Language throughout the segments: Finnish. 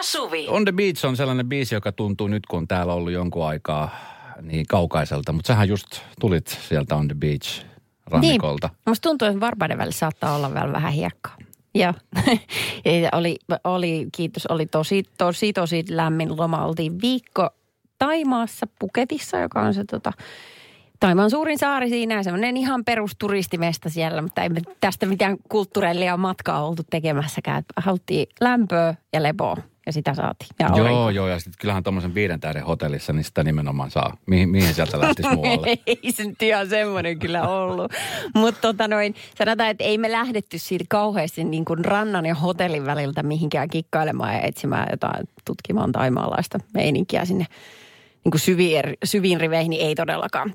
ja Suvi. On the Beach on sellainen biisi, joka tuntuu nyt, kun on täällä ollut jonkun aikaa niin kaukaiselta. Mutta sähän just tulit sieltä On the Beach rannikolta. Niin. Musta tuntuu, että varpaiden välillä saattaa olla vielä vähän hiekkaa. Joo. Oli, oli, kiitos, oli tosi, tosi, tosi lämmin loma. Oltiin viikko Taimaassa Puketissa, joka on se tota, Taimaan suurin saari siinä ja semmoinen ihan perusturistimesta siellä, mutta ei me tästä mitään kulttuurellia matkaa oltu tekemässäkään. Haluttiin lämpöä ja lepoa ja sitä saatiin. Ja Joo, aurinko. joo, ja sitten kyllähän tuommoisen viiden tähden hotellissa, niin sitä nimenomaan saa. Mihin, mihin sieltä lähtisi muualle? ei se nyt ihan semmoinen kyllä ollut. Mutta tota noin, sanotaan, että ei me lähdetty siitä kauheasti niin kuin rannan ja hotellin väliltä mihinkään kikkailemaan ja etsimään jotain tutkimaan taimaalaista meininkiä sinne niin kuin syviin, syviin riveihin, niin ei todellakaan.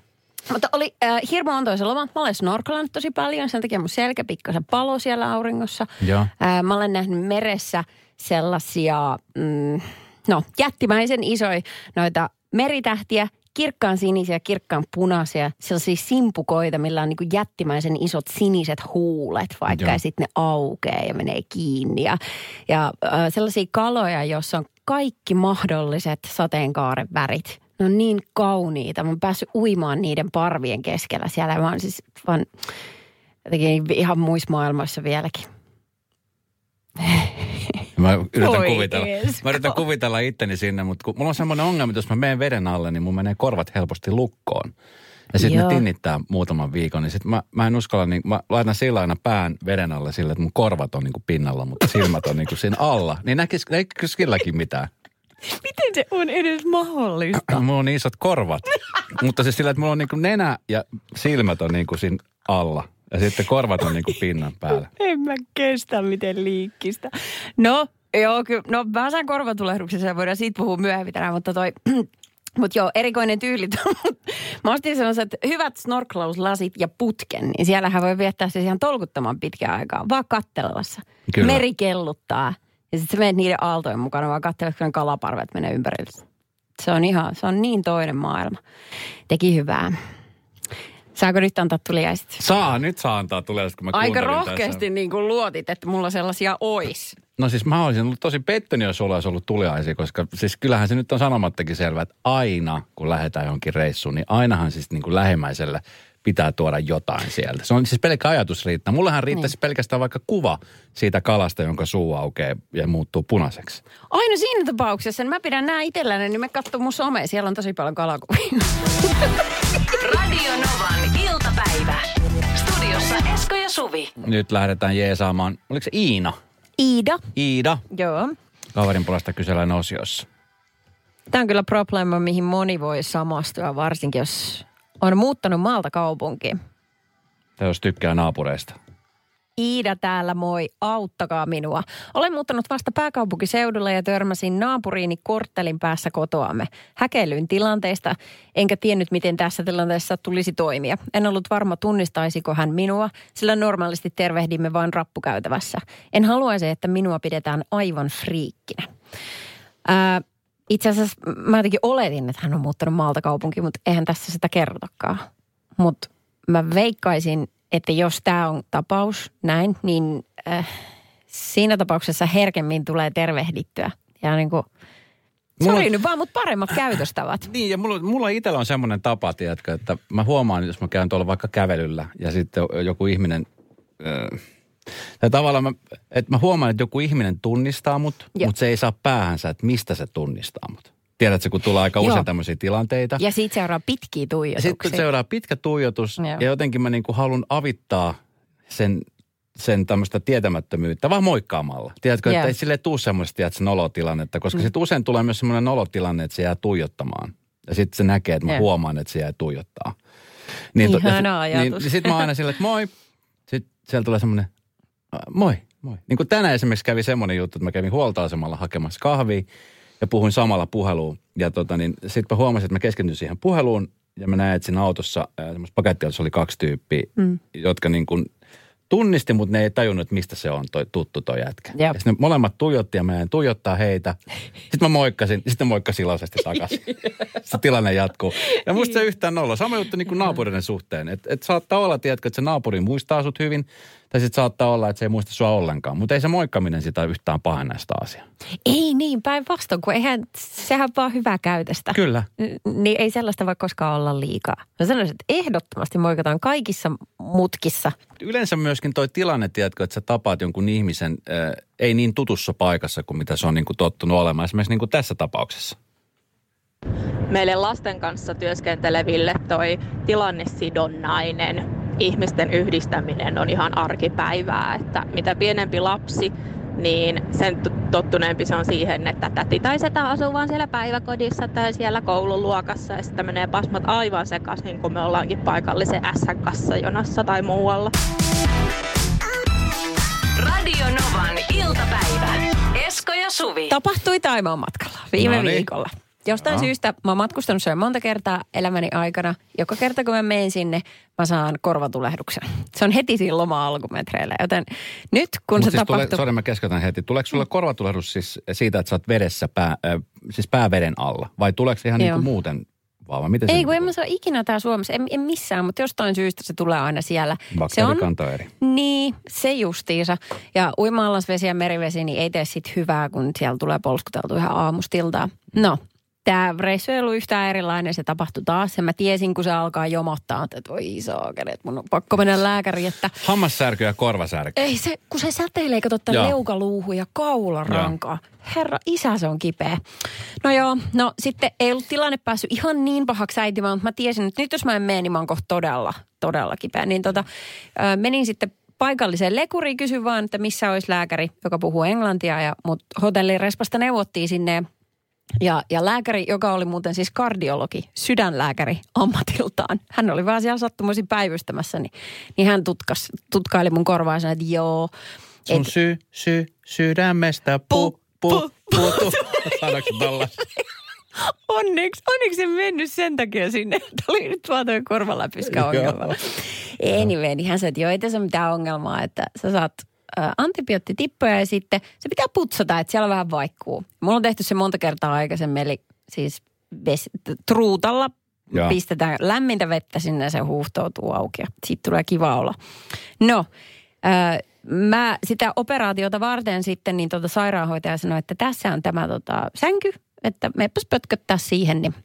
Mutta oli äh, hirmu antoisa loma. Mä olen snorkelannut tosi paljon, sen takia mun selkä pikkasen palo siellä auringossa. Joo. Äh, mä olen nähnyt meressä sellaisia, mm, no jättimäisen isoja noita meritähtiä, kirkkaan sinisiä, kirkkaan punaisia, sellaisia simpukoita, millä on niin jättimäisen isot siniset huulet vaikka Joo. ja sitten ne aukeaa ja menee kiinni. Ja, ja äh, sellaisia kaloja, joissa on kaikki mahdolliset sateenkaaren värit. Ne on niin kauniita. Mä oon päässyt uimaan niiden parvien keskellä siellä. Mä oon siis vaan jotenkin ihan muissa maailmoissa vieläkin. Mä yritän kuvitella, Esko. mä yritän kuvitella itteni sinne, mutta kun mulla on semmoinen ongelma, että jos mä menen veden alle, niin mun menee korvat helposti lukkoon. Ja sitten ne tinnittää muutaman viikon, niin sitten mä, mä en uskalla, niin mä laitan sillä aina pään veden alle sille, että mun korvat on niin kuin pinnalla, mutta silmät on niin kuin siinä alla. Niin näkis, näkis silläkin mitään. Miten se on edes mahdollista? Mulla on niin isot korvat, mutta siis sillä, että mulla on niin kuin nenä ja silmät on niin kuin siinä alla. Ja sitten korvat on niin kuin pinnan päällä. En mä kestä miten liikkistä. No, joo, kyllä, no mä saan korvatulehduksessa ja voidaan siitä puhua myöhemmin tänään, mutta toi... Mutta joo, erikoinen tyyli. Mä ostin sellaiset hyvät snorklauslasit ja putken, niin siellähän voi viettää siis ihan tolkuttoman pitkään aikaa, vaan kattelevassa. Kyllä. Meri kelluttaa. Ja sitten sä menet niiden aaltojen mukana, vaan katselet, kun kalaparvet menee ympärillä. Se on ihan, se on niin toinen maailma. Teki hyvää. Saako nyt antaa tuliaiset? Saa, nyt saa antaa tulee, kun mä Aika kuuntelin tässä. rohkeasti niin kuin luotit, että mulla sellaisia ois. No siis mä olisin ollut tosi pettynyt, jos sulla olisi ollut tuliaisia, koska siis kyllähän se nyt on sanomattakin selvä, että aina kun lähdetään johonkin reissuun, niin ainahan siis niin kuin lähimmäiselle pitää tuoda jotain sieltä. Se on siis pelkkä ajatus riittää. Mullahan riittäisi niin. pelkästään vaikka kuva siitä kalasta, jonka suu aukeaa ja muuttuu punaiseksi. Aina siinä tapauksessa, niin mä pidän nämä itselläni, niin me katso mun some. Siellä on tosi paljon kalakuvia. Radio Novan iltapäivä. Studiossa Esko ja Suvi. Nyt lähdetään jeesaamaan, oliko se Iina? Iida. Iida, Joo. kaverin puolesta kysellään osiossa. Tämä on kyllä probleema, mihin moni voi samastua, varsinkin jos on muuttanut maalta kaupunkiin. Tai jos tykkää naapureista. Iida täällä, moi, auttakaa minua. Olen muuttanut vasta pääkaupunkiseudulle ja törmäsin naapuriini korttelin päässä kotoamme. Häkeilyin tilanteesta, enkä tiennyt miten tässä tilanteessa tulisi toimia. En ollut varma tunnistaisiko hän minua, sillä normaalisti tervehdimme vain rappukäytävässä. En haluaisi, että minua pidetään aivan friikkinä. Ää, itse asiassa mä jotenkin oletin, että hän on muuttanut maalta kaupunkiin, mutta eihän tässä sitä kerrotakaan. Mutta mä veikkaisin, että jos tämä on tapaus näin, niin äh, siinä tapauksessa herkemmin tulee tervehdittyä. Ja niin kuin, Mulla- sori nyt vaan, mutta paremmat käytöstavat. Niin, ja mulla, mulla itsellä on semmoinen tapa, tiedätkö, että mä huomaan, jos mä käyn tuolla vaikka kävelyllä ja sitten joku ihminen, äh, tai tavallaan mä, että mä huomaan, että joku ihminen tunnistaa mut, Joo. mutta se ei saa päähänsä, että mistä se tunnistaa mut. Tiedätkö, kun tulee aika usein tämmöisiä tilanteita. Ja siitä seuraa pitkiä tuijotuksia. Sitten seuraa pitkä tuijotus Joo. ja jotenkin mä niinku haluan avittaa sen, sen tämmöistä tietämättömyyttä vaan moikkaamalla. Tiedätkö, että Joo. ei sille tuu semmoista tiedätkö, nolotilannetta, koska mm. sitten usein tulee myös semmoinen nolotilanne, että se jää tuijottamaan. Ja sitten se näkee, että mä Joo. huomaan, että se jää tuijottaa. Ihana Niin, ajatus. niin sitten mä aina silleen, että moi. Sitten siellä tulee semmoinen, "Ä, moi, moi. Niin kuin tänään esimerkiksi kävi semmoinen juttu, että mä kävin huoltoasemalla hakemassa kahvia ja puhuin samalla puheluun. Ja tota, niin sitten mä huomasin, että mä keskityin siihen puheluun ja mä näin, että siinä autossa, semmoisessa pakettiautossa oli kaksi tyyppiä, mm. jotka niin kuin tunnisti, mutta ne ei tajunnut, että mistä se on toi tuttu toi jätkä. Jep. Ja sitten ne molemmat tuijotti ja mä en tuijottaa heitä. Sitten mä moikkasin, ja sitten moikkasin iloisesti takaisin. se tilanne jatkuu. Ja musta se yhtään nolla. Sama juttu niin kuin naapurinen suhteen. Että et saattaa olla, tiedätkö, että se naapuri muistaa sut hyvin. Tai sitten saattaa olla, että se ei muista sua ollenkaan. Mutta ei se moikkaminen sitä yhtään pahennaista asiaa. Ei niin, päinvastoin, kun eihän, sehän vaan hyvää käytöstä. Kyllä. N- niin ei sellaista voi koskaan olla liikaa. No sanoisin, että ehdottomasti moikataan kaikissa mutkissa. Yleensä myöskin toi tilanne, tiedätkö, että sä tapaat jonkun ihmisen äh, ei niin tutussa paikassa kuin mitä se on niin kuin tottunut olemaan. Esimerkiksi niin kuin tässä tapauksessa. meille lasten kanssa työskenteleville toi tilannesidonnainen ihmisten yhdistäminen on ihan arkipäivää, että mitä pienempi lapsi, niin sen tottuneempi se on siihen, että täti tai setä asuu vaan siellä päiväkodissa tai siellä koululuokassa ja sitten menee pasmat aivan sekaisin, kun me ollaankin paikallisen S-kassajonassa tai muualla. Radio Novan iltapäivä. Esko ja Suvi. Tapahtui Taimaan matkalla viime No niin. viikolla. Jostain Joo. syystä mä oon matkustanut siellä monta kertaa elämäni aikana. Joka kerta kun mä menen sinne, mä saan korvatulehduksen. Se on heti siinä loma-alkumetreillä. Joten nyt kun Mutta se siis tule, tapahtuu... sorry, mä keskeytän heti. Tuleeko sulle korvatulehdus siis siitä, että sä oot vedessä, pää, äh, siis pääveden alla? Vai tuleeko se ihan niin kuin muuten vaan? vai Miten Ei, niin kun en mä saa ikinä tää Suomessa, en, en missään, mutta jostain syystä se tulee aina siellä. Se on, eri. niin, se justiinsa. Ja uima-allasvesi ja merivesi, niin ei tee sit hyvää, kun siellä tulee polskuteltu ihan aamustiltaan. No, tämä reissu ei ollut yhtään erilainen, se tapahtui taas. Ja mä tiesin, kun se alkaa jomottaa, että voi saakeli, että mun on pakko mennä lääkäriin, että Hammassärky ja korvasärky. ei se, kun se säteilee, kato tämän Joo. leukaluuhu ja kaularankaa. Herra, isä se on kipeä. No joo, no sitten ei ollut tilanne päässyt ihan niin pahaksi äitymään, mutta mä tiesin, että nyt jos mä en mene, niin mä oon kohta todella, todella kipeä. Niin tota, menin sitten paikalliseen lekuriin, kysyin vaan, että missä olisi lääkäri, joka puhuu englantia. Ja mut hotellin respasta neuvottiin sinne ja, ja lääkäri, joka oli muuten siis kardiologi, sydänlääkäri ammatiltaan. Hän oli vaan siellä sattumoisin päivystämässä, niin, niin hän tutkas, tutkaili mun korvaa ja että joo. Sun Et, sy, sy, sydämestä pu, Pu, pu, pu, putu. Sanoiko tolla? onneksi, onneksi en mennyt sen takia sinne, että oli nyt vaan toi korvaläpyskä ongelma. Anyway, niin hän sanoi, että joo, ei tässä ole mitään ongelmaa, että sä saat antibioottitippoja ja sitten se pitää putsata, että siellä vähän vaikkuu. Mulla on tehty se monta kertaa aikaisemmin, eli siis ves, truutalla Joo. pistetään lämmintä vettä sinne ja se huuhtoutuu auki ja siitä tulee kiva olla. No, ää, mä sitä operaatiota varten sitten niin tota sairaanhoitaja sanoi, että tässä on tämä tota, sänky, että meepäs pötköttää siihen, niin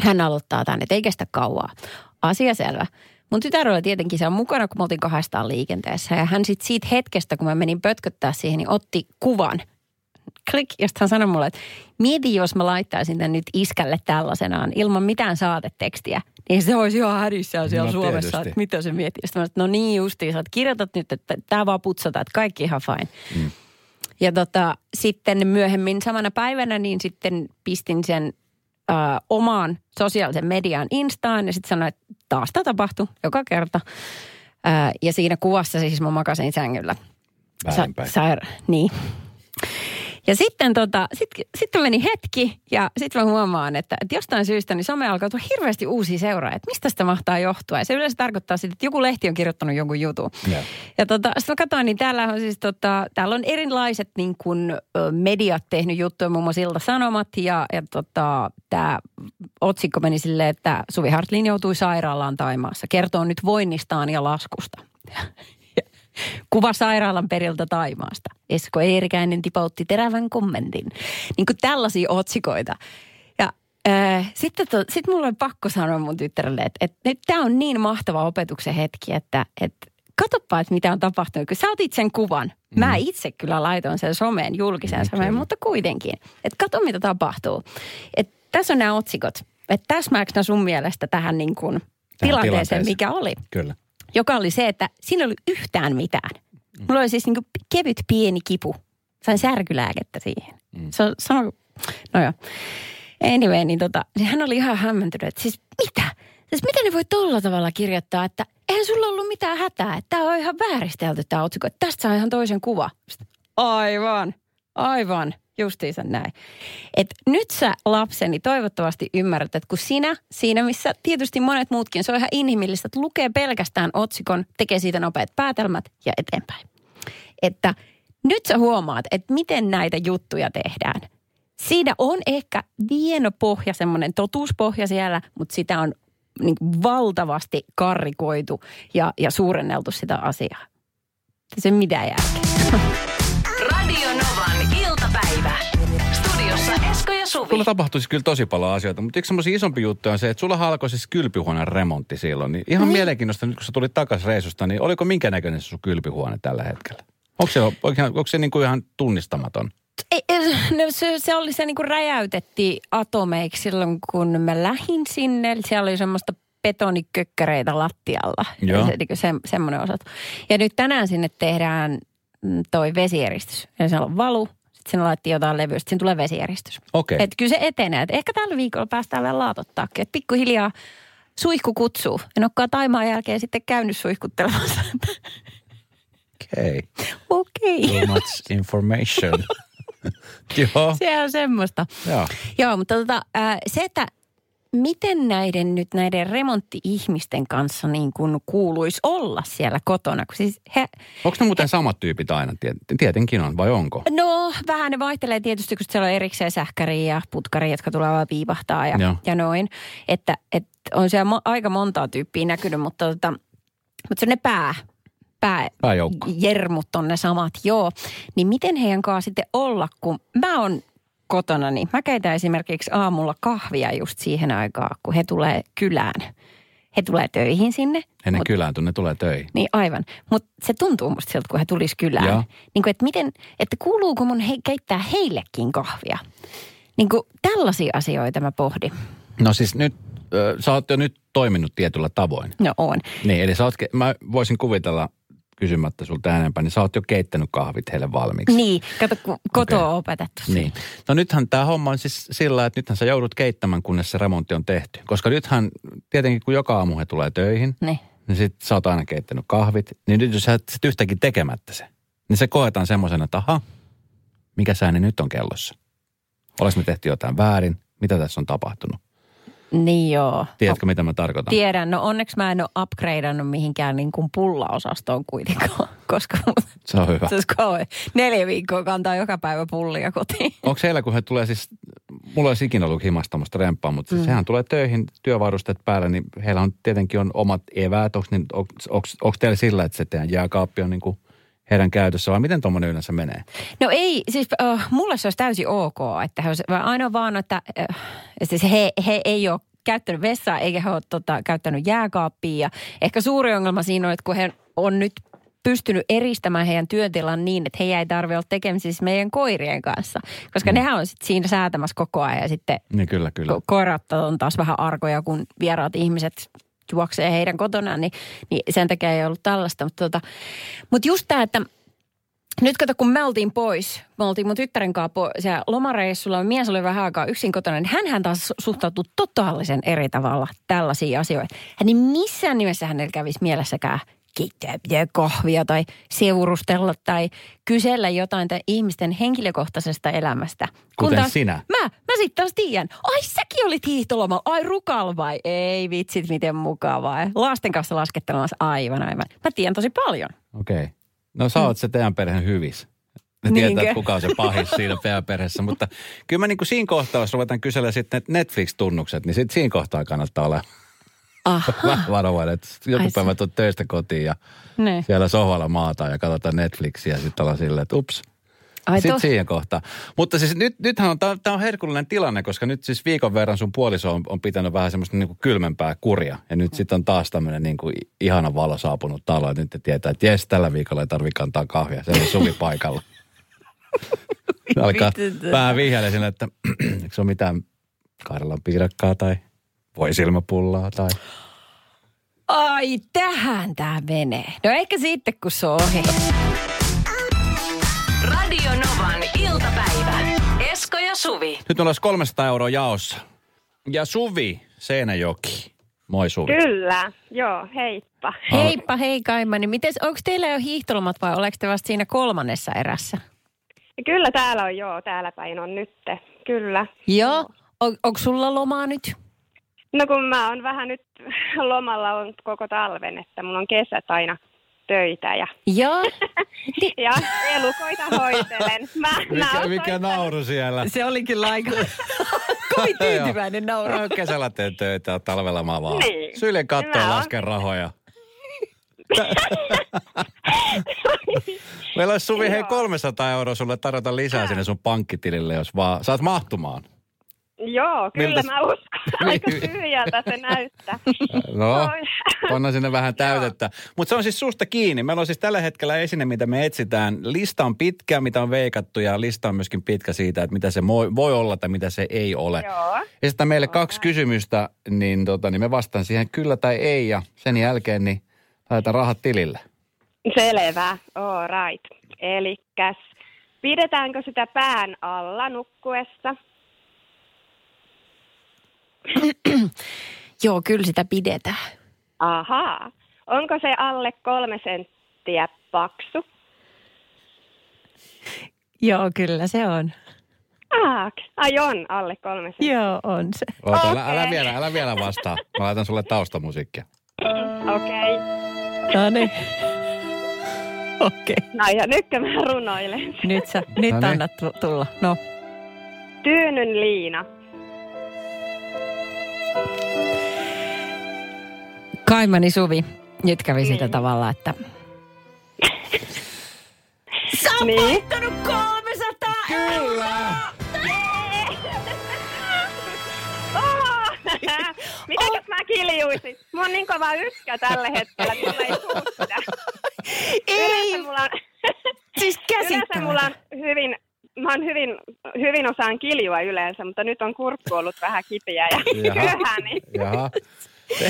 hän aloittaa tänne, että ei kestä kauaa. Asia selvä. Mun tytär oli tietenkin siellä mukana, kun me oltiin kahdestaan liikenteessä. Ja hän sitten siitä hetkestä, kun mä menin pötköttää siihen, niin otti kuvan. Klik, josta hän sanoi mulle, että mieti, jos mä laittaisin tämän nyt iskälle tällaisenaan ilman mitään saatetekstiä. Niin se olisi ihan hädissään siellä No Suomessa, tietysti. että mitä se miettii. Sitten mä sanoin, että no niin justiin, sä oot kirjoitat nyt, että tämä vaan putsataan, että kaikki ihan fine. Mm. Ja tota, sitten myöhemmin samana päivänä niin sitten pistin sen ö, omaan sosiaalisen median Instaan ja sitten sanoin, että taas tämä tapahtui joka kerta. Ö, ja siinä kuvassa siis mä makasin sängyllä. Väärinpäin. saira- niin. Ja sitten tota, sit, sitten meni hetki ja sitten mä huomaan, että, että jostain syystä niin some alkaa tulla hirveästi uusia seuraajia. Että mistä sitä mahtaa johtua? Ja se yleensä tarkoittaa sitten, että joku lehti on kirjoittanut jonkun jutun. Joo. Ja tota, sitten mä katsoin, niin täällä on siis tota, täällä on erilaiset niin kuin, mediat tehnyt juttuja, muun muassa Ilta Sanomat ja, ja tota, tämä otsikko meni silleen, että Suvi Hartlin joutui sairaalaan Taimaassa. Kertoo nyt voinnistaan ja laskusta. Kuva sairaalan periltä Taimaasta. Esko Eerikäinen tipautti terävän kommentin. Niin kuin tällaisia otsikoita. Ja äh, sitten to, sit mulla oli pakko sanoa mun tyttärelle, että, että nyt tämä on niin mahtava opetuksen hetki, että, että katoppa, että mitä on tapahtunut. Kun sä otit sen kuvan. Mä itse kyllä laitoin sen someen julkiseen Mm, someen, kyllä. mutta kuitenkin. Että kato, mitä tapahtuu. Että tässä on nämä otsikot. Että täsmääkö sun mielestä tähän niin kuin tilanteeseen, tilanteeseen. mikä oli? Kyllä. Joka oli se, että siinä ei ollut yhtään mitään. Mulla oli siis niin kevyt pieni kipu. Sain särkylääkettä siihen. Mm. Se on, sano, no joo. Anyway, niin tota, niin hän oli ihan hämmentynyt, että siis mitä? Siis miten ne voi tolla tavalla kirjoittaa, että eihän sulla ollut mitään hätää, että tämä on ihan vääristelty tämä otsikko, että tästä saa ihan toisen kuva. Aivan, aivan, justiinsa näin. Et nyt sä lapseni toivottavasti ymmärrät, että kun sinä, siinä missä tietysti monet muutkin, se on ihan inhimillistä, että lukee pelkästään otsikon, tekee siitä nopeat päätelmät ja eteenpäin. Että nyt sä huomaat, että miten näitä juttuja tehdään. Siinä on ehkä vieno pohja, semmoinen totuuspohja siellä, mutta sitä on niin valtavasti karrikoitu ja, ja suurenneltu sitä asiaa. Se mitä järkeä. Suvi. Sulla tapahtui siis kyllä tosi paljon asioita, mutta yksi semmoisia isompi juttu on se, että sulla alkoi siis kylpyhuoneen remontti silloin. Niin ihan mielenkiintoista nyt, kun sä tulit takaisin reisusta, niin oliko minkä näköinen se sun kylpyhuone tällä hetkellä? Onko se, onko, onko se niin kuin ihan tunnistamaton? Ei, no se, se oli se niin kuin räjäytettiin atomeiksi silloin, kun mä lähdin sinne. Siellä oli semmoista betonikökkäreitä lattialla. Joo. Se, niin se, semmoinen osat. Ja nyt tänään sinne tehdään mm, toi vesieristys. Ja siellä on valu. Sitten sinne laitettiin jotain levyä. Sitten tulee vesieristys. Okei. Et kyllä se etenee. Et ehkä tällä viikolla päästään vielä laatottaakin. Et pikkuhiljaa suihku kutsuu. En olekaan Taimaan jälkeen sitten käynyt suihkuttelemassa. Okei. Okei. Too much information. Joo. Se on semmoista. Joo. Joo, mutta tota, se, että miten näiden nyt näiden remontti-ihmisten kanssa niin kuin kuuluisi olla siellä kotona? Kun siis he, Onko ne muuten samat tyypit aina? Tiet- Tietenkin on, vai onko? no vähän ne vaihtelee tietysti, kun siellä on erikseen sähkäri ja putkari, jotka tulee vaan viivahtaa ja, Joo. ja noin. Että, että on siellä mo- aika montaa tyyppiä näkynyt, mutta, tota, mutta se on ne pää, pää, Pääjoukko. jermut on ne samat, joo. Niin miten heidän kanssa sitten olla, kun mä oon kotona, niin mä keitän esimerkiksi aamulla kahvia just siihen aikaan, kun he tulee kylään. He tulee töihin sinne. Ennen mut- kylään, ne tulee töihin. Niin aivan. Mutta se tuntuu musta siltä, kun he tulis kylään. Joo. Niin kuin, että miten, että kuuluuko mun he, keittää heillekin kahvia? Niin kuin tällaisia asioita mä pohdin. No siis nyt, ö, sä oot jo nyt toiminut tietyllä tavoin. No on. Niin, eli sä oot, mä voisin kuvitella kysymättä sulta enempää, niin sä oot jo keittänyt kahvit heille valmiiksi. Niin, kato kun kotoa on opetettu. Niin. No nythän tämä homma on siis sillä, että nythän sä joudut keittämään, kunnes se remontti on tehty. Koska nythän tietenkin, kun joka aamu he tulee töihin, Niin. niin sit sä oot aina keittänyt kahvit. Niin nyt jos sä et sit yhtäkkiä tekemättä se, niin se koetaan semmoisena, että aha, mikä sääni nyt on kellossa? Oleks me tehty jotain väärin? Mitä tässä on tapahtunut? Niin joo. Tiedätkö, mitä mä tarkoitan? Tiedän. No onneksi mä en ole upgradeannut mihinkään niin kuin pullaosastoon kuitenkaan, koska Se on hyvä. se olisi kauhean. Neljä viikkoa kantaa joka päivä pullia kotiin. Onko heillä, kun he tulee siis, mulla olisi ikinä ollut himasta tämmöistä remppaa, mutta siis Mm. sehän tulee töihin työvarusteet päällä, niin heillä on tietenkin on omat eväät. Onko, niin, onko teillä sillä, että se teidän jääkaappi on niin kuin heidän käytössä vai miten tuommoinen yleensä menee? No ei, siis äh, mulle se olisi täysin ok, että he olisi, ainoa vaan, että äh, siis he, he ei ole käyttänyt vessaa eikä he ole tota, käyttänyt jääkaappia. Ja ehkä suuri ongelma siinä on, että kun he on nyt pystynyt eristämään heidän työtilan niin, että he ei tarvitse olla tekemisissä meidän koirien kanssa. Koska Mm. nehän on sit siinä säätämässä koko ajan ja sitten Niin kyllä, kyllä. ko- koirat on taas vähän arkoja, kun vieraat ihmiset juoksee heidän kotonaan, niin, niin sen takia ei ollut tällaista. Mutta tota, mut just tämä, että nyt kato, kun me oltiin pois, me oltiin mun tyttären kanssa po- lomareissulla, mies oli vähän aikaa yksin kotona, niin hänhän taas suhtautuu totaalisen eri tavalla tällaisiin asioihin. Hän ei missään nimessä hänellä kävisi mielessäkään keittää kahvia tai seurustella tai kysellä jotain tai ihmisten henkilökohtaisesta elämästä. Kun Kuten taas sinä. Mä, mä sitten taas tiedän. Ai säkin olit hiihtolomalla. Ai rukal vai? Ei vitsit, miten mukavaa. Lasten kanssa laskettelemassa. Aivan, aivan. Mä tiedän tosi paljon. Okei. Okay. No sä oot se teidän perheen hyvis. Ne Niinkö? tietää, että kuka on se pahis siinä perheessä. Mutta kyllä mä niin kuin siinä kohtaa, jos ruvetaan kysellä sitten Netflix-tunnukset, niin sitten siinä kohtaa kannattaa olla Aha. varovainen. Että joku päivä tulet töistä kotiin ja Ne. siellä sohvalla maataan ja katsotaan Netflixiä ja sitten ollaan silleen, että ups. Ai Sitten to- siihen kohtaan. Mutta siis nyt, nythän on, tämä on herkullinen tilanne, koska nyt siis viikon verran sun puoliso on, on pitänyt vähän semmoista niin kuin kylmempää kuria. Ja nyt sitten on taas tämmöinen niin kuin ihana valo saapunut talo. Ja nyt te tietää, että jes, tällä viikolla ei tarvitse kantaa kahvia. Se on suvi paikalla. Alkaa vähän sinne, että eikö se ole mitään Karjalan piirakkaa tai voisilmapullaa tai... Ai, tähän tää menee. No ehkä sitten, kun se on ohi. Radio Novan iltapäivä. Esko ja Suvi. Nyt meillä olisi 300 euroa jaossa. Ja Suvi Seinäjoki. Moi Suvi. Kyllä, joo, heippa. Heippa, hei Kaimani. Mites, onko teillä jo hiihtolomat vai oleeko te vasta siinä kolmannessa erässä? Kyllä täällä on, joo, täällä päin on nytte, kyllä. Joo. On, onko sulla lomaa nyt? No kun mä oon vähän nyt lomalla on koko talven, että mulla on kesät aina töitä ja, Joo. ja elukoita hoitelen. Mä Mikä, nautoin mikä nauru siellä? Se oli kyllä aika kovin tyytyväinen nauru. No, kesällä teen töitä ja talvella mä vaan Niin. syljen kattoa ja Mä oon- lasken rahoja. Meillä olisi Suvi, hei Joo. 300 euroa sulle tarjota lisää sinne sun pankkitilille, jos vaan saat mahtumaan. Joo, kyllä Miltäs- mä uskon. Aika tyhjältä se näyttää. No, panna sinne vähän täytettä. Mutta se on siis susta kiinni. Meillä on siis tällä hetkellä esine, mitä me etsitään. Lista on pitkä, mitä on veikattu ja lista on myöskin pitkä siitä, että mitä se voi, voi olla tai mitä se ei ole. Joo. Esitän meille kaksi kysymystä, niin, tota, niin me vastaan siihen kyllä tai ei ja sen jälkeen niin laitetaan rahat tilille. Selvä. All right. Elikkäs, pidetäänkö sitä pään alla nukkuessa? Joo, kyllä sitä pidetään. Ahaa. Onko se alle kolme senttiä paksu? Joo, kyllä se on. Ah, ai on alle kolme senttiä. Joo, on se. Oota, älä, älä, Okei. vielä, älä vielä vastaa. Mä laitan sulle taustamusiikkia. Okei. No niin. Okei. No ja nytkö mä runoilen? Nyt sä, nyt No niin. annat tu- tulla. No. Tyynyn liina. Kaimani Suvi nyt kävi sitä Niin. tavalla, että... Sä oot Niin. voittanut 300 Kyllä! Oh! Mitenkäs mä kiljuisin? Mulla on niin kova yskä tällä hetkellä, että ei tuu sitä. Yleensä Ei, mulla on, siis yleensä mulla on käsittämätöntä. hyvin, mä oon hyvin, hyvin osaan kiljua yleensä, mutta nyt on kurkku ollut vähän kipeä ja Jaha. köyhää, niin Jaha.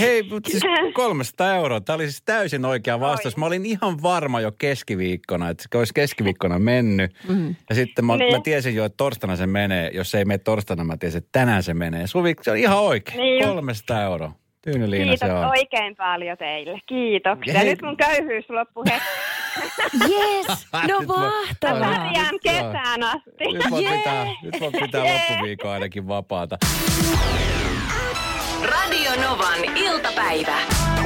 Hei, mutta siis 300 euroa. Tämä oli siis täysin oikea vastaus. Oi. Mä olin ihan varma jo keskiviikkona, että se olisi keskiviikkona mennyt. Mm. Ja sitten mä, Niin. mä tiesin jo, että torstaina se menee. Jos se ei mene torstaina, mä tiesin, että tänään se menee. Suvi, se on ihan oikein. Niin. 300 euroa. Tyyny Liina kiitos se on. oikein paljon teille. Kiitoksia. Hei. Nyt mun köyhyys loppui heti. Yes, no mahtavaa. pärjään kesään asti. Nyt voi pitää, nyt voi pitää loppuviikon ainakin vapaata. Radio Novan iltapäivä.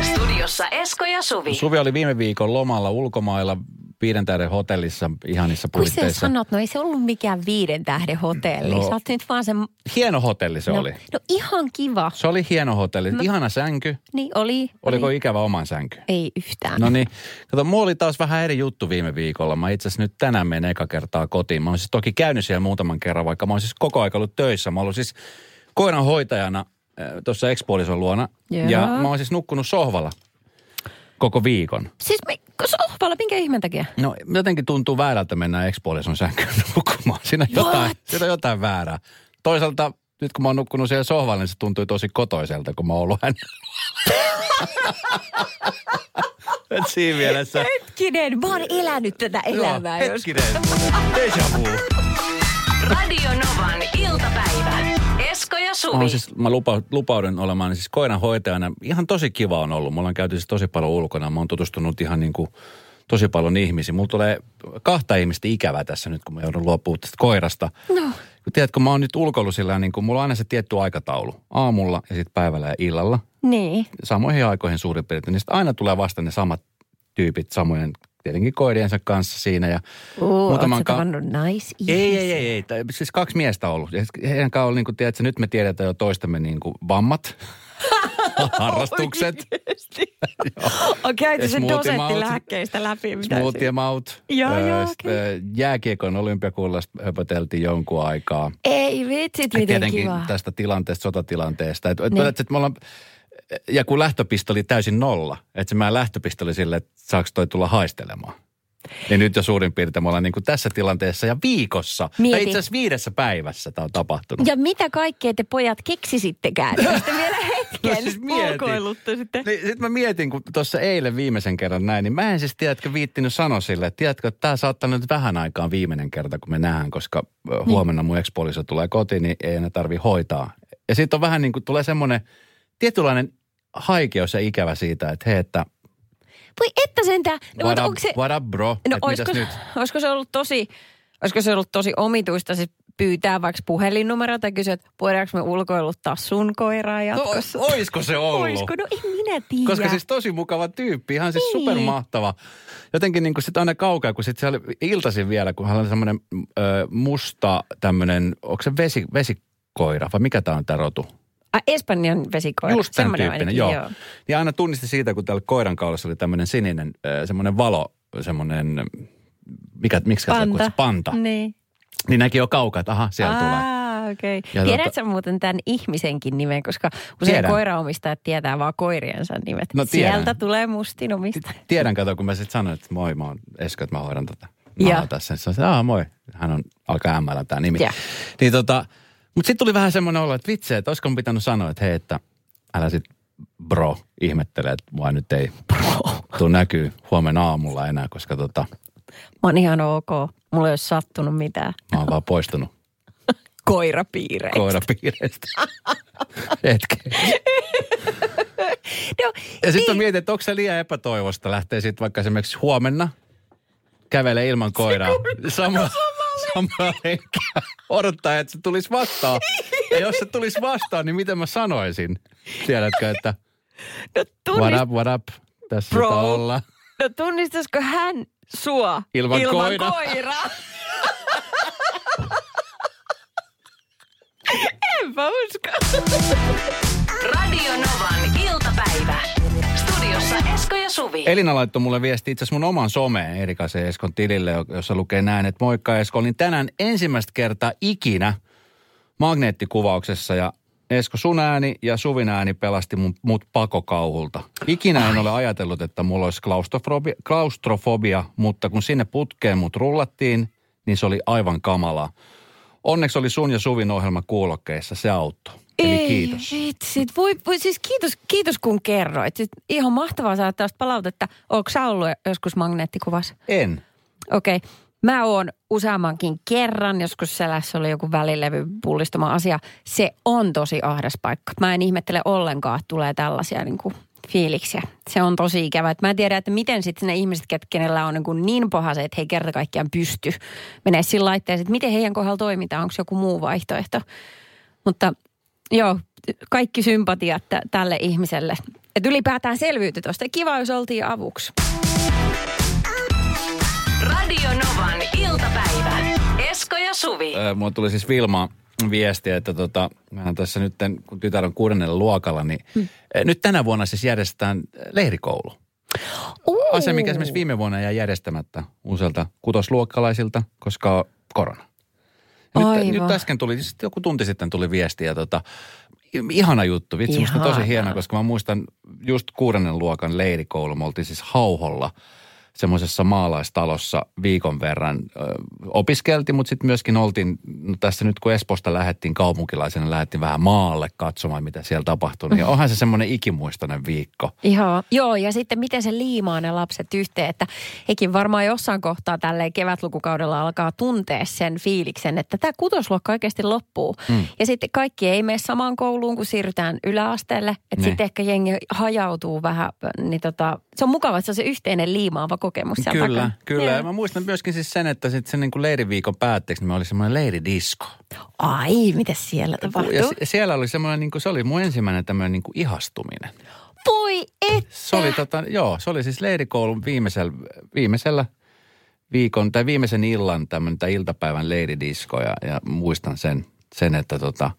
Studiossa Esko ja Suvi. Suvi oli viime viikon lomalla ulkomailla viiden tähden hotellissa ihanissa Kun sä puitteissa. sanot, no ei se ollut mikään viiden tähden hotelli. No. Sä oot nyt vaan sen... Hieno hotelli se no, oli. No ihan kiva. Se oli hieno hotelli. No. Ihana sänky. Niin oli. Oliko oli. ikävä oman sänky? Ei yhtään. No niin, kato, mulla oli taas vähän eri juttu viime viikolla. Mä itse asiassa nyt tänään menen eka kertaa kotiin. Mä oon siis toki käynyt siellä muutaman kerran, vaikka mä oon siis koko aika ollut töissä. Mä oon ollut siis koiran hoitajana äh, tuossa ekspuolison luona. Joo. Ja mä oon siis nukkunut sohvalla koko viikon. Siis me, sohvalla, minkä ihmeen takia? No jotenkin tuntuu väärältä mennä ekspuolison sänkyyn nukkumaan. Siinä on, jotain, siinä on jotain väärää. Toisaalta nyt kun mä oon nukkunut siellä sohvalla, niin se tuntui tosi kotoiselta, kun mä oon ollut hänen. Et siinä mielessä. Hetkinen, mä oon elänyt tätä elämää. Joo, jos- hetkinen. Deja vu. Radio Novan iltapäivä. Esko ja Mä, Suvi. oon siis, mä lupa, lupaudun olemaan siis koiran hoitajana. Ihan tosi kiva on ollut. Mulla on käyty siis tosi paljon ulkona. Mä oon tutustunut ihan niin kuin tosi paljon ihmisiin. Mulla tulee kahta ihmistä ikävää tässä nyt, kun mä joudun luopumaan tästä koirasta. No, Kun tiedätkö, mä oon nyt ulkoillut sillä niin kuin, mulla on aina se tietty aikataulu. Aamulla ja sitten päivällä ja illalla. niin. Samoihin aikoihin suurin piirtein. Niin aina tulee vasta ne samat tyypit samojen tietenkin koiriensa kanssa siinä. Ja Uh, Muutaman ka- naisihmisiä? ei, ei, ei, ei. Siis kaksi miestä on ollut. Ja Heidän kanssa on, niin kuin, tiedätkö, nyt me tiedetään jo toistemme niin kuin, vammat, harrastukset, käyty Ja se smoothie dosettilääkkeistä läpi. mitä smoothie maut. Joo, joo, okei. ö, Jääkiekon olympiakullasta höpöteltiin jonkun aikaa. Ei vitsit, miten Tietenkin kiva. tästä tilanteesta, sotatilanteesta. Et, et, Niin. et, et me ollaan, ja kun lähtöpiste oli täysin nolla, että se meidän lähtöpiste oli sille, että saako toi tulla haistelemaan. Niin nyt jo suurin piirtein me ollaan niin kuin tässä tilanteessa ja viikossa. Mieti. Tai itse asiassa viidessä päivässä tämä on tapahtunut. Ja mitä kaikkea te pojat keksisittekään? Sitten vielä hetken No siis mietin. sitten. Niin, sitten mä mietin, kun tuossa eilen viimeisen kerran näin, niin mä en siis, tiedätkö, viittinyt sanoa sille, että tiedätkö, että tämä saattaa nyt vähän aikaan viimeinen kerta, kun me nähdään, koska Niin. huomenna mun ekspuoliso tulee kotiin, niin ei enää tarvi hoitaa. Ja sitten on vähän niin kuin, tulee semmoinen tietynlainen haikeus ja ikävä siitä, että hei, että Voi että sentään. No, what, up, se, what up bro, no, mitäs olisiko, nyt? olisiko se ollut tosi, olisiko se ollut tosi omituista siis pyytää vaikka puhelinnumeroa tai kysyä, että voidaanko me ulkoiluttaa sun koiraa jatkossa? No, oisko se ollut? Oisko? No en minä tiedä. Koska siis tosi mukava tyyppi, ihan siis Niin. supermahtava. Jotenkin niin kuin sit aina kaukaa, kun sitten se oli vielä, kun hän oli semmoinen musta tämmöinen, onko se vesi, vesikoira vai mikä tämä on tämä rotu? Ai, Espanjan vesikoira. Just sen Semmoinen tyyppinen, ainakin, joo. Ja aina tunnisti siitä, kun täällä koiran kaulassa oli tämmöinen sininen, semmoinen valo, semmoinen mikä, miksi Panta. kutsutaan? Panta. Niin. Niin näki jo kaukaa, että aha, siellä tulee. Ah, okei. Ja Okay. Tiedätkö tota- muuten tämän ihmisenkin nimen, koska usein Tiedän. koiraomistajat tietää vaan koiriensa nimet. No, tiedän. Sieltä tulee mustin omistaja. Tiedän, kato, kun mä sitten sanoin, että moi, mä oon Esko, että mä hoidan tätä. Mä Ja. tässä. Sanoin, että moi, hän on, alkaa ML tämä nimi. Ja. Niin tota, mutta sitten tuli vähän semmoinen olo, että vitsi, että olisiko pitänyt sanoa, että hei, että älä sit bro ihmettele, että mua nyt ei bro. tuu näkyy huomenna aamulla enää, koska tota, Mä oon ihan ok. Mulla ei ole sattunut mitään. mä oon vaan poistunut Koirapiireistä. koirapiireistä. Hetken. No, Ja sitten niin. mietin, että onko se liian epätoivosta lähteä sitten vaikka esimerkiksi huomenna kävelee ilman koiraa. Samalla, henkeä odottaa, että se tulisi vastaan. Ja jos se tulisi vastaan, niin miten mä sanoisin? Tiedätkö, että no, what tunnist, up, what up, tässä Bro. ollaan. no tunnistaisiko hän sua Ilman ilman koiraa? koiraa? Enpä usko. Radio. Studiossa Esko ja Suvi. Elina laittoi mulle viesti itse asiassa mun oman someen Erikasen Eskon tilille, jossa lukee näin, että moikka Esko, olin tänään ensimmäistä kertaa ikinä magneettikuvauksessa ja Esko, sun ääni ja Suvin ääni pelasti mun, mut pakokauhulta. Ikinä en ole ajatellut, että mulla olisi klaustrofobia, klaustrofobia, mutta kun sinne putkeen mut rullattiin, niin se oli aivan kamalaa. Onneksi oli sun ja Suvin ohjelma kuulokkeissa, se auttoi. Eli Ei, kiitos. Vitsit. Voi, voi, siis kiitos, kiitos kun kerroit. Siis ihan mahtavaa saada tällaista palautetta. Oletko sä ollut joskus magneettikuvassa? En. Okei. Okay. Mä oon useammankin kerran, joskus selässä oli joku välilevy pullistama asia. Se on tosi ahdas paikka. Mä en ihmettele ollenkaan, että tulee tällaisia niin kuin fiiliksiä. Se on tosi ikävä. Et mä en tiedä, että miten sitten ne ihmiset, kenellä on niin, kuin niin paha se, että he ei kerta kaikkiaan pysty menee sillä laitteeseen, että miten heidän kohdalla toimitaan, onko joku muu vaihtoehto. Mutta joo, kaikki sympatiat tä- tälle ihmiselle. Että ylipäätään selvyytyi tuosta. Kiva, jos oltiin avuksi. Radio Novan iltapäivä. Esko ja Suvi. Ö, Mulla tuli siis Vilma viesti, että tota, mähän tässä nyt, kun tytär on kuudennella luokalla, niin hmm. nyt tänä vuonna siis järjestetään leirikoulu. Asia, mikä esimerkiksi viime vuonna jäi järjestämättä uusilta kutosluokkalaisilta, koska korona. Nyt, nyt äsken tuli, siis joku tunti sitten tuli viesti ja tota, ihana juttu. Vitsi, musta on tosi Ihanaa. hieno, koska mä muistan just kuudennen luokan leirikoulu. Me oltiin siis Hauholla semmoisessa maalaistalossa viikon verran ö, opiskeltiin, mutta sitten myöskin oltiin, no tässä nyt kun Esposta lähettiin kaupunkilaisena, lähettiin vähän maalle katsomaan, mitä siellä tapahtui. Niin onhan se semmoinen ikimuistoinen viikko. Ihan. Joo, ja sitten miten se liimaa ne lapset yhteen, että hekin varmaan jossain kohtaa tälle kevätlukukaudella alkaa tuntea sen fiiliksen, että tämä kutosluokka oikeasti loppuu. Mm. Ja sitten kaikki ei mene samaan kouluun, kun siirrytään yläasteelle. Että Niin. sitten ehkä jengi hajautuu vähän, niin tota, se on mukava, että se on se yhteinen liimaava kokemus siellä Kyllä, takana. kyllä. Ja mä muistan myöskin siis sen, että sitten sen niin kuin leiriviikon päätteeksi niin me oli semmoinen leiridisko. Ai, mitä siellä tapahtuu? Ja se- siellä oli semmoinen, niin kuin, se oli mun ensimmäinen tämmöinen niin kuin ihastuminen. Voi että. Se oli, tota, joo, se oli siis leirikoulun viimeisellä, viimeisellä viikon tai viimeisen illan tämmöinen tai iltapäivän leiridisko ja, ja muistan sen, sen että tota,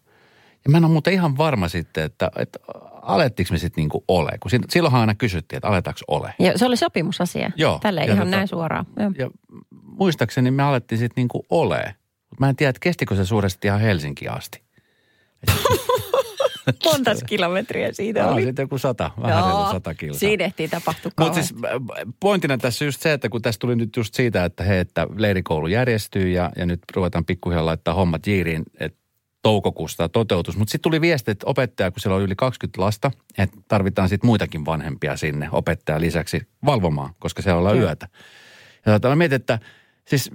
ja mä en ole muuten ihan varma sitten, että, että alettiinko me sitten niinku ole, kun silloinhan aina kysyttiin, että aletaanko ole. Ja se oli sopimusasia. Joo, Tälle ja ihan tota- näin suoraan. Joo. Ja muistaakseni me alettiin sitten niinku ole. Mutta mä en tiedä, että kestikö se suuresti ihan Helsinkiin asti. Montas kilometriä siitä oli? sitten joku sata, vähän reilu sata kilsaa. Siinä ehtii tapahtua Mutta siis äh, pointtina tässä just se, että kun tässä tuli nyt just siitä, että hei, että leirikoulu järjestyy ja, ja nyt ruvetaan pikkuhiljaa laittaa hommat jiiriin, että toukokuussa tämä toteutus. Mutta sitten tuli viesti, että opettaja, kun siellä on yli 20 lasta, että tarvitaan sitten muitakin vanhempia sinne opettajan lisäksi valvomaan, koska siellä ollaan yötä. Ja mä mietin, että siis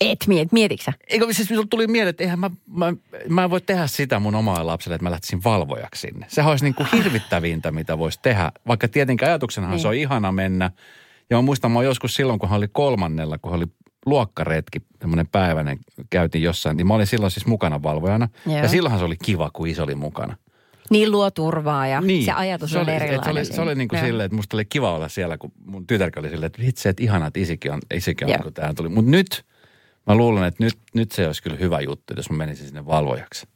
Et miet, mietiksä? Eikö siis minulle tuli mieleen, että eihän mä, mä, mä en voi tehdä sitä mun omalle lapselle, että mä lähtisin valvojaksi sinne. Sehän olisi niin kuin hirvittävintä, mitä voisi tehdä. Vaikka tietenkin ajatuksenahan Niin. se on ihana mennä. Ja mä muistan, mä joskus silloin, kun hän oli kolmannella, kun hän oli luokkaretki, tämmöinen päiväinen, käytiin jossain, niin mä olin silloin siis mukana valvojana. Joo. Ja silloinhan se oli kiva, kun iso oli mukana. Niin luo turvaa ja niin. se ajatus se on oli, erilainen. että Se oli, se oli niin kuin silleen, että musta oli kiva olla siellä, kun mun tytärkä oli silleen, että vitsi, että ihana, että isikin on, isikin on Joo. kun tähän tuli. Mutta nyt mä luulen, että nyt, nyt se olisi kyllä hyvä juttu, jos mä menisin sinne valvojaksi.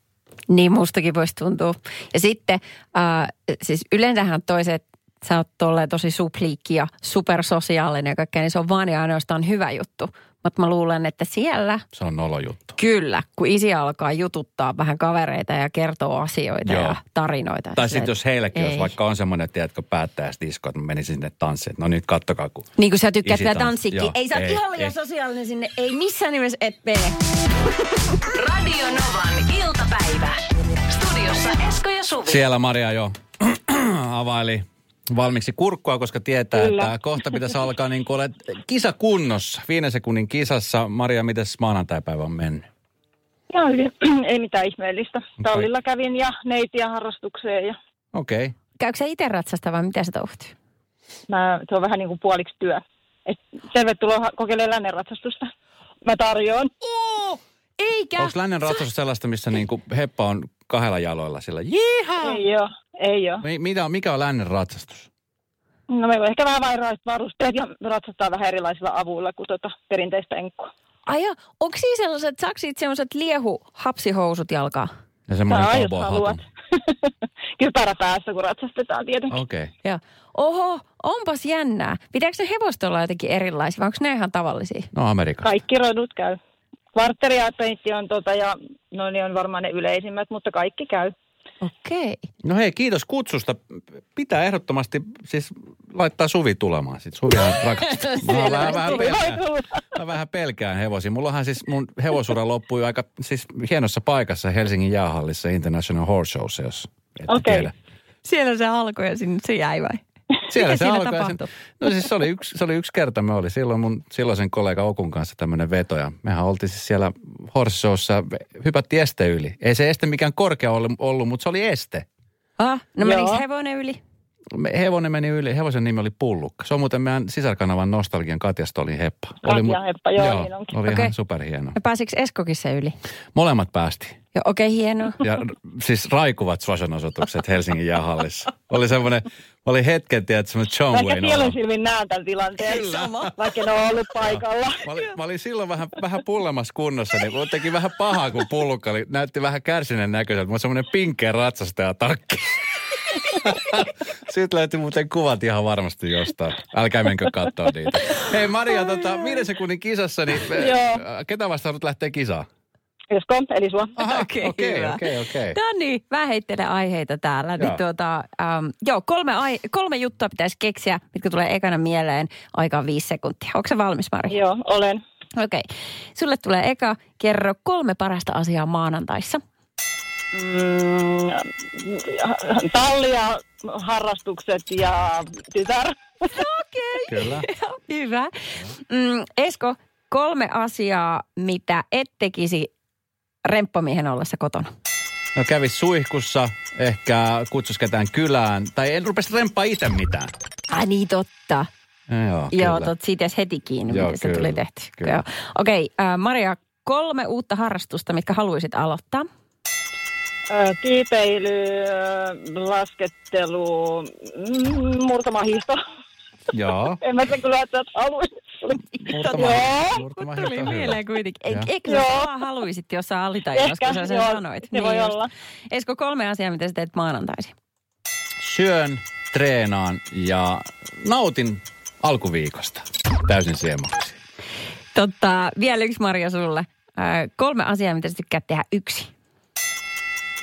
Niin mustakin voisi tuntua. Ja sitten äh, siis yleensähän toiset sä oot tolleen tosi supliikki ja supersosiaalinen ja kaikkea, niin se on vaan ja ainoastaan hyvä juttu. Mutta mä luulen, että siellä Se on nolo juttu. kyllä, kun isi alkaa jututtaa vähän kavereita ja kertoo asioita Joo. ja tarinoita. Tai sitten jos heilläkin, jos ei. vaikka on semmoinen, tiedätkö, päättäjäisdisko, että mä menisin sinne tanssiin, no nyt kattokaa, kun Niin kuin sä tykkäät vielä tanssi- tanssikin. Ei sä oot ihan liian ei. sosiaalinen sinne. Ei missään nimessä et mene. Radio Novan iltapäivä. Studiossa Esko ja Suvi. Siellä Maria jo availi valmiiksi kurkkua, koska tietää, Kyllä. että kohta pitäisi alkaa niin kuin olet kisakunnossa. Viiden sekunnin kisassa. Maria, miten maanantaipäivä on mennyt? Ihan hyvin. Ei mitään ihmeellistä. Tallilla kävin ja neitiä harrastukseen ja Okei. Okay. Käykö sä itse ratsasta vai mitä sä touhut? mä, se on vähän niin kuin puoliksi työ. Et tervetuloa kokeilemaan lännen ratsastusta. Mä tarjoan. Oo, eikä. Onko lännen ratsastus sellaista, missä niin kuin heppa on kahdella jaloilla sillä? Jihaa! Ei oo, ei. Mi- Mitä on, mikä on lännen ratsastus? No meillä on ehkä vähän vairaiset varusteet ja ratsastaa vähän erilaisilla avuilla kuin tota perinteistä enkkua. Ai joo, onko siinä sellaiset, saako siitä sellaiset liehu hapsihousut jalkaa? Ja semmoinen Saa, jos cowboy haluat. hatun. Kypärä päässä, kun ratsastetaan tietenkin. Okei. Okay. Joo. Oho, onpas jännää. Pitääkö ne hevosta olla jotenkin erilaisia vai onko ne ihan tavallisia? No Amerikassa. Kaikki rodut käy. Kvartteri ja peitti on tota ja no ne on varmaan ne yleisimmät, mutta kaikki käy. Okei. No hei, kiitos kutsusta. Pitää ehdottomasti siis laittaa Suvi tulemaan. Sitten Suvihan rakastaa. Mä vähän, vähän, pelkään, mä vähän pelkään hevosia. Mullahan siis mun hevosura loppui aika siis hienossa paikassa Helsingin jäähallissa International Horse Showssa, jos ette Okei. tiedä. Siellä se alkoi ja sinne se jäi vai? Siellä Mitä se alkoi. tapahtui? sen- No siis se oli, yksi, se oli yksi kerta. Me oli silloin mun silloisen kollega Okun kanssa tämmöinen veto. Ja mehän oltiin siis siellä Horse Showssa, hypättiin este yli. Ei se este mikään korkea ollut, ollut mutta se oli este. Ah, no menikö hevonen yli? Me- Hevonen meni yli, hevosen nimi oli Pullukka. Se on muuten meidän sisarkanavan nostalgian Katjasta oli Heppa. oli Katja Heppa, joo, niin onkin. oli Okei. ihan superhieno. No pääsikö Eskokin se yli? Molemmat päästi. Joo, okei, okay, hienoa. Ja r- siis raikuvat suosionosoitukset Helsingin jäähallissa. Oli semmoinen, oli hetken, tiedät, semmoinen John Vaikka Wayne tiedon olo. silmin näen tämän tilanteen, Kyllä. vaikka ne on ollut paikalla. Mä olin, mä olin silloin vähän, vähän pullemassa kunnossa, niin mulla teki vähän pahaa, kun pullukka oli, näytti vähän kärsineen näköiseltä. Mulla semmoinen pinkkeä ratsastaja takki. Siitä löytyi muuten kuvat ihan varmasti jostain. Älkää menkö katsoa niitä. Hei Maria, tota, viiden sekunnin kisassa, niin Joo. äh, ketä vastaan nyt lähtee kisaan? Esko, eli sua. Okei, okei, okei, okei. No niin, mä heittelen aiheita täällä. Niin Joo. tuota, ähm, joo, kolme, ai- kolme juttua pitäisi keksiä, mitkä tulee ekana mieleen. Aika on viisi sekuntia. Onko se valmis, Mari? Joo, olen. Okei. Sulle tulee eka, kerro kolme parasta asiaa maanantaissa. Mm, talli ja harrastukset ja tytär. Okei. Kyllä. Hyvä. Mm, Esko, kolme asiaa, mitä et tekisi remppomiehen ollessa kotona. No kävis suihkussa, ehkä kutsus ketään kylään, tai en rupesi remppaa itse mitään. Ai niin, totta. Joo, Joo, kyllä. tot siitä edes heti kiinni, Joo, miten se kyllä, tuli tehty. Joo. Okei, äh, Maria, kolme uutta harrastusta, mitkä haluaisit aloittaa. Kiipeily, laskettelu, mm, murtomahiihto. Joo. En mä sen kyllä että haluaisin. Murtama, Tuli mieleen kuitenkin. Joo. eikö sä vaan haluisit jossain alitajunnassa, Ehkä, kun sä sen joo, sanoit? se voi just. olla. Esko, kolme asiaa, mitä sä teet maanantaisin. Syön, treenaan ja nautin alkuviikosta täysin siemaksi. Totta, vielä yksi Maria sulle. Äh, kolme asiaa, mitä sä tykkäät tehdä yksi.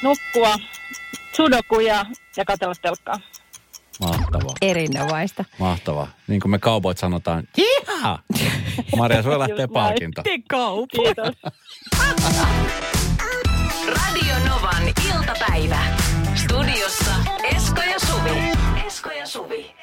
Nukkua, sudokuja ja katsella telkkaa. Mahtavaa, Erinomaista. mahtavaa. Niin kuin me kaupoit sanotaan, jiha! Maria, sulla lähtee palkinto. Kiitos. Radio Novan iltapäivä. Studiossa. Esko ja Suvi. Esko ja Suvi.